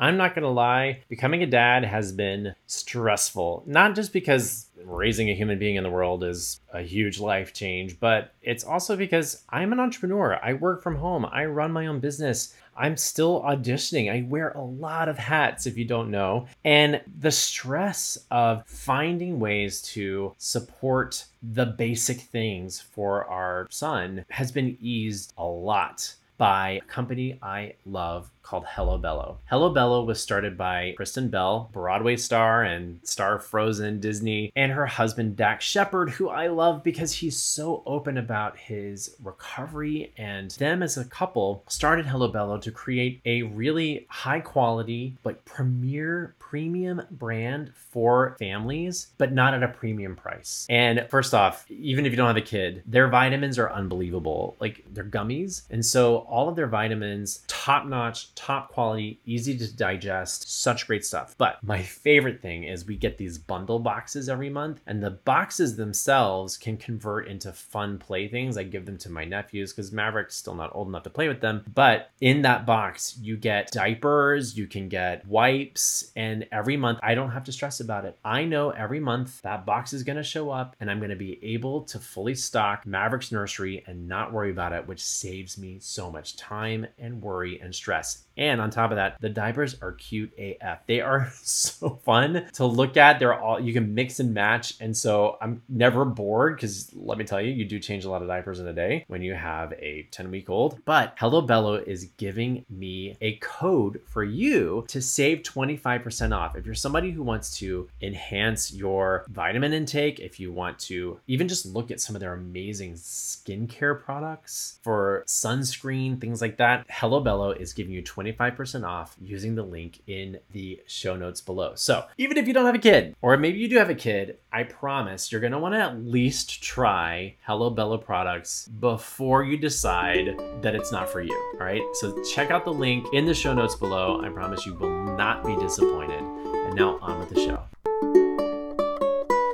I'm not going to lie, becoming a dad has been stressful. Not just because raising a human being in the world is a huge life change, but it's also because I'm an entrepreneur. I work from home, I run my own business. I'm still auditioning. I wear a lot of hats, if you don't know. And the stress of finding ways to support the basic things for our son has been eased a lot by a company I love called Hello Bello. Hello Bello was started by Kristen Bell, Broadway star and star Frozen, Disney, and her husband Dax Shepard, who I love because he's so open about his recovery. And them as a couple started Hello Bello to create a really high quality but premier premium brand for families, but not at a premium price. And first off, even if you don't have a kid, their vitamins are unbelievable. Like they're gummies. And so all of their vitamins, top notch, top quality, easy to digest, such great stuff. But my favorite thing is we get these bundle boxes every month, and the boxes themselves can convert into fun playthings. I give them to my nephews because Maverick's still not old enough to play with them. But in that box, you get diapers, you can get wipes, and every month I don't have to stress about it. I know every month that box is going to show up, and I'm going to be able to fully stock Maverick's nursery and not worry about it, which saves me so much time and worry and stress. And on top of that, the diapers are cute AF. They are so fun to look at. They're all you can mix and match. And so I'm never bored because let me tell you, you do change a lot of diapers in a day when you have a 10 week old. But Hello Bello is giving me a code for you to save 25% off. If you're somebody who wants to enhance your vitamin intake, if you want to even just look at some of their amazing skincare products for sunscreen, things like that, Hello Bello is giving you 20 25% off using the link in the show notes below. So, even if you don't have a kid, or maybe you do have a kid, I promise you're going to want to at least try Hello Bello products before you decide that it's not for you. All right. So, check out the link in the show notes below. I promise you will not be disappointed. And now, on with the show.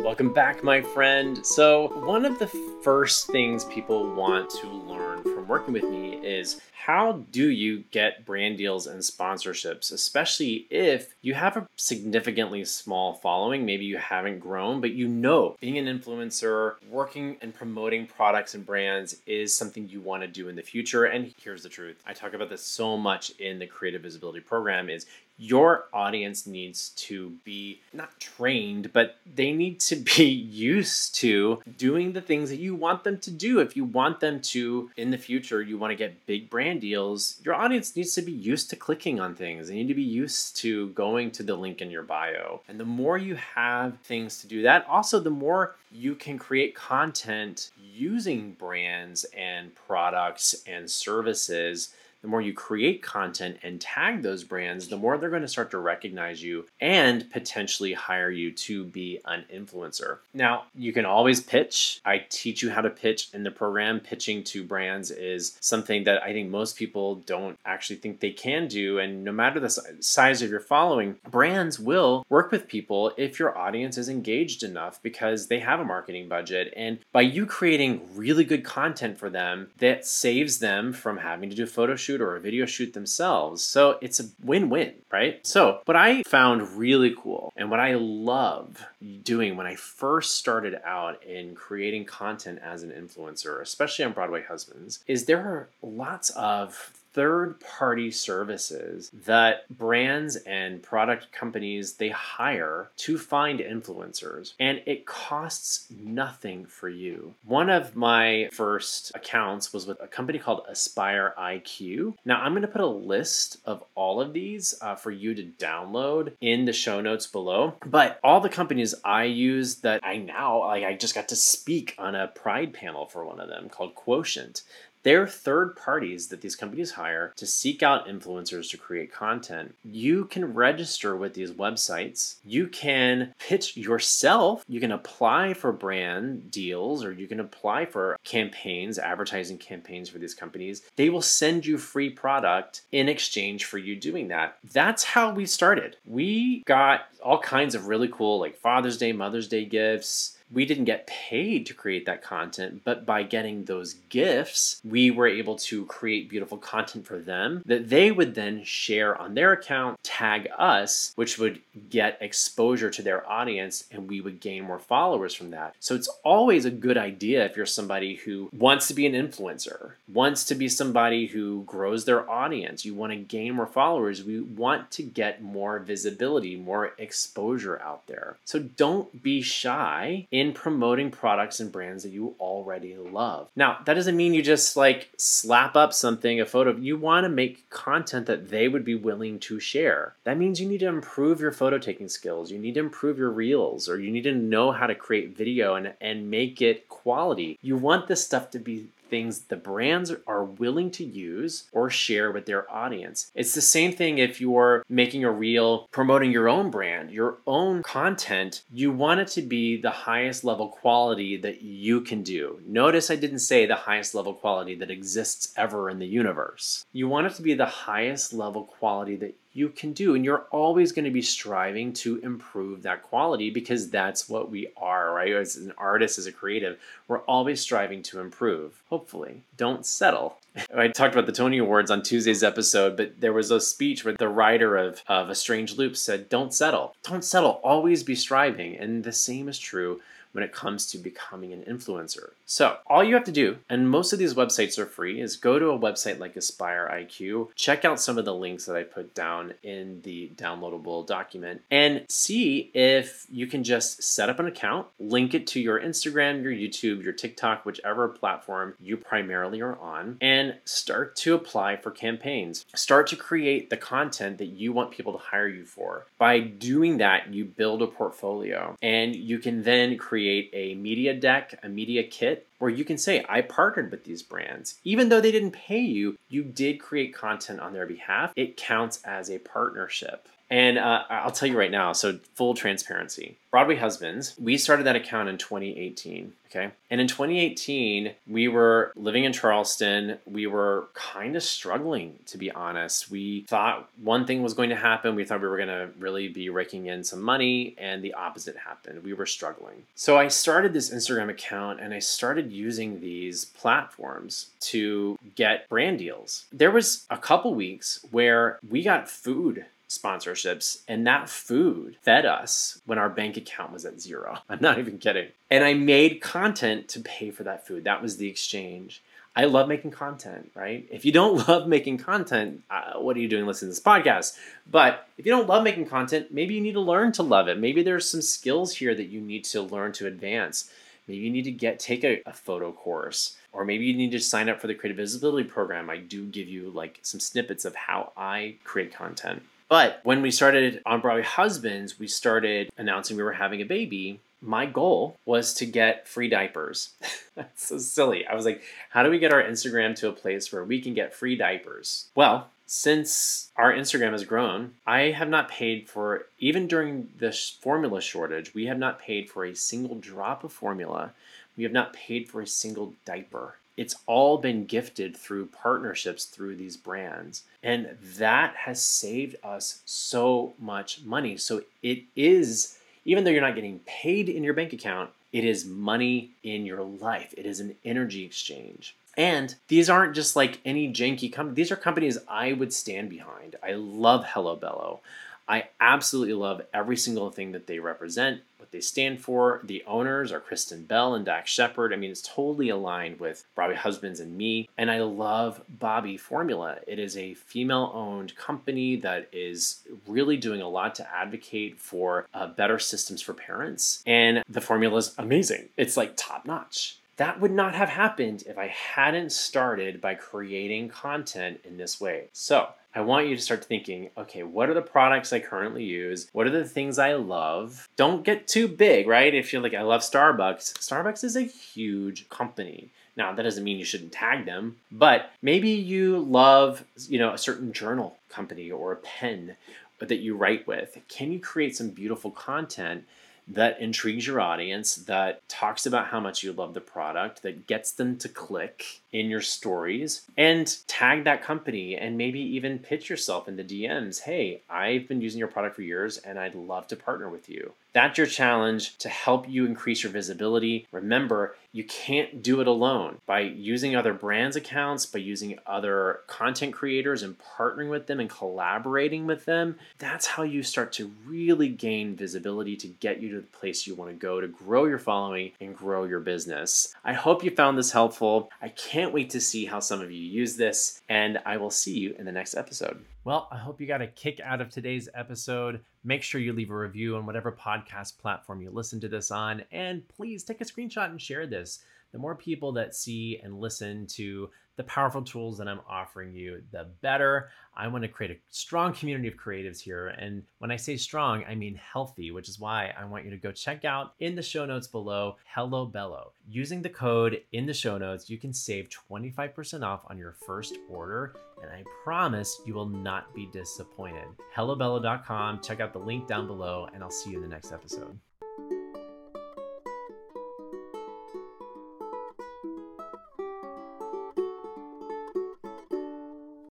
Welcome back, my friend. So, one of the first things people want to learn from working with me is how do you get brand deals and sponsorships, especially if you have a significantly small following? Maybe you haven't grown, but you know being an influencer, working and promoting products and brands is something you want to do in the future. And here's the truth I talk about this so much in the CreatiVisibility Program is your audience needs to be not trained, but they need to be used to doing the things that you want them to do. If you want them to, in the future, you want to get big brand deals, your audience needs to be used to clicking on things. They need to be used to going to the link in your bio. And the more you have things to do that, also the more you can create content using brands and products and services the more you create content and tag those brands, the more they're going to start to recognize you and potentially hire you to be an influencer. Now, you can always pitch. I teach you how to pitch in the program. Pitching to brands is something that I think most people don't actually think they can do. And no matter the size of your following, brands will work with people if your audience is engaged enough because they have a marketing budget. And by you creating really good content for them, that saves them from having to do photo shoot shoot or a video shoot themselves. So it's a win win, right? So, what I found really cool and what I love doing when I first started out in creating content as an influencer, especially on Broadway Husbands, is there are lots of third party services that brands and product companies they hire to find influencers and it costs nothing for you. One of my first accounts was with a company called aspire iq now i'm going to put a list of all of these uh, for you to download in the show notes below. But all the companies i use that i now like i just got to speak on a pride panel for one of them called quotient they're third parties that these companies hire to seek out influencers to create content. You can register with these websites. You can pitch yourself. You can apply for brand deals or you can apply for campaigns, advertising campaigns for these companies. They will send you free product in exchange for you doing that. That's how we started. We got all kinds of really cool like Father's Day, Mother's Day gifts we didn't get paid to create that content, but by getting those gifts, we were able to create beautiful content for them that they would then share on their account, tag us, which would get exposure to their audience, and we would gain more followers from that. So it's always a good idea if you're somebody who wants to be an influencer, wants to be somebody who grows their audience, you want to gain more followers, we want to get more visibility, more exposure out there. So don't be shy in promoting products and brands that you already love. Now, that doesn't mean you just like slap up something, a photo. You want to make content that they would be willing to share. That means you need to improve your photo taking skills. You need to improve your reels or you need to know how to create video and, and make it quality. You want this stuff to be things the brands are willing to use or share with their audience. It's the same thing if you're making a reel promoting your own brand, your own content, you want it to be the highest level quality that you can do. Notice I didn't say the highest level quality that exists ever in the universe. You want it to be the highest level quality that you can do. And you're always going to be striving to improve that quality because that's what we are, right? As an artist, as a creative, we're always striving to improve. Hopefully, don't settle. I talked about the Tony Awards on Tuesday's episode, but there was a speech where the writer of, of A Strange Loop said, Don't settle. Don't settle. Always be striving. And the same is true when it comes to becoming an influencer. So, all you have to do, and most of these websites are free, is go to a website like Aspire IQ, check out some of the links that I put down in the downloadable document, and see if you can just set up an account, link it to your Instagram, your YouTube, your TikTok, whichever platform you primarily are on, and start to apply for campaigns. Start to create the content that you want people to hire you for. By doing that, you build a portfolio, and you can then create create a media deck, a media kit, where you can say, I partnered with these brands. Even though they didn't pay you, you did create content on their behalf. It counts as a partnership. And uh, I'll tell you right now, so full transparency. Broadway Husbands, we started that account in 2018. Okay. And in 2018, we were living in Charleston. We were kind of struggling, to be honest. We thought one thing was going to happen. We thought we were going to really be raking in some money, and the opposite happened. We were struggling. So I started this Instagram account and I started using these platforms to get brand deals. There was a couple weeks where we got food sponsorships, and that food fed us when our bank account was at zero. I'm not even kidding. And I made content to pay for that food. That was the exchange. I love making content, right? If you don't love making content, uh, what are you doing listening to this podcast? But if you don't love making content, maybe you need to learn to love it. Maybe there's some skills here that you need to learn to advance. Maybe you need to get take a, a photo course or maybe you need to sign up for the CreatiVisibility program. I do give you like some snippets of how I create content. But when we started on Broadway Husbands, we started announcing we were having a baby. My goal was to get free diapers. That's so silly. I was like, how do we get our Instagram to a place where we can get free diapers? Well, since our Instagram has grown, I have not paid for, even during the formula shortage, we have not paid for a single drop of formula. We have not paid for a single diaper it's all been gifted through partnerships through these brands. And that has saved us so much money. So it is, even though you're not getting paid in your bank account, it is money in your life. It is an energy exchange. And these aren't just like any janky company. These are companies I would stand behind. I love Hello Bello. I absolutely love every single thing that they represent, what they stand for. The owners are Kristen Bell and Dax Shepard. I mean, it's totally aligned with Broadway Husbands and me. And I love Bobbie Formula. It is a female owned company that is really doing a lot to advocate for uh, better systems for parents. And the formula is amazing, it's like top notch. That would not have happened if I hadn't started by creating content in this way. So, I want you to start thinking okay, what are the products I currently use? What are the things I love? Don't get too big, right? If you're like, I love Starbucks, Starbucks is a huge company. Now, that doesn't mean you shouldn't tag them, but maybe you love, you know, a certain journal company or a pen that you write with. Can you create some beautiful content that intrigues your audience, that talks about how much you love the product, that gets them to click in your stories, and tag that company and maybe even pitch yourself in the DMs. Hey, I've been using your product for years and I'd love to partner with you. That's your challenge to help you increase your visibility. Remember, you can't do it alone. By using other brands' accounts, by using other content creators and partnering with them and collaborating with them, that's how you start to really gain visibility to get you to the place you want to go to grow your following and grow your business. I hope you found this helpful. I can't wait to see how some of you use this, and I will see you in the next episode. Well, I hope you got a kick out of today's episode. Make sure you leave a review on whatever podcast platform you listen to this on, and please take a screenshot and share this. The more people that see and listen to the powerful tools that I'm offering you, the better. I want to create a strong community of creatives here. And when I say strong, I mean healthy, which is why I want you to go check out in the show notes below Hello Bello. Using the code in the show notes, you can save 25% off on your first order. And I promise you will not be disappointed. HelloBello.com. Check out the link down below, and I'll see you in the next episode.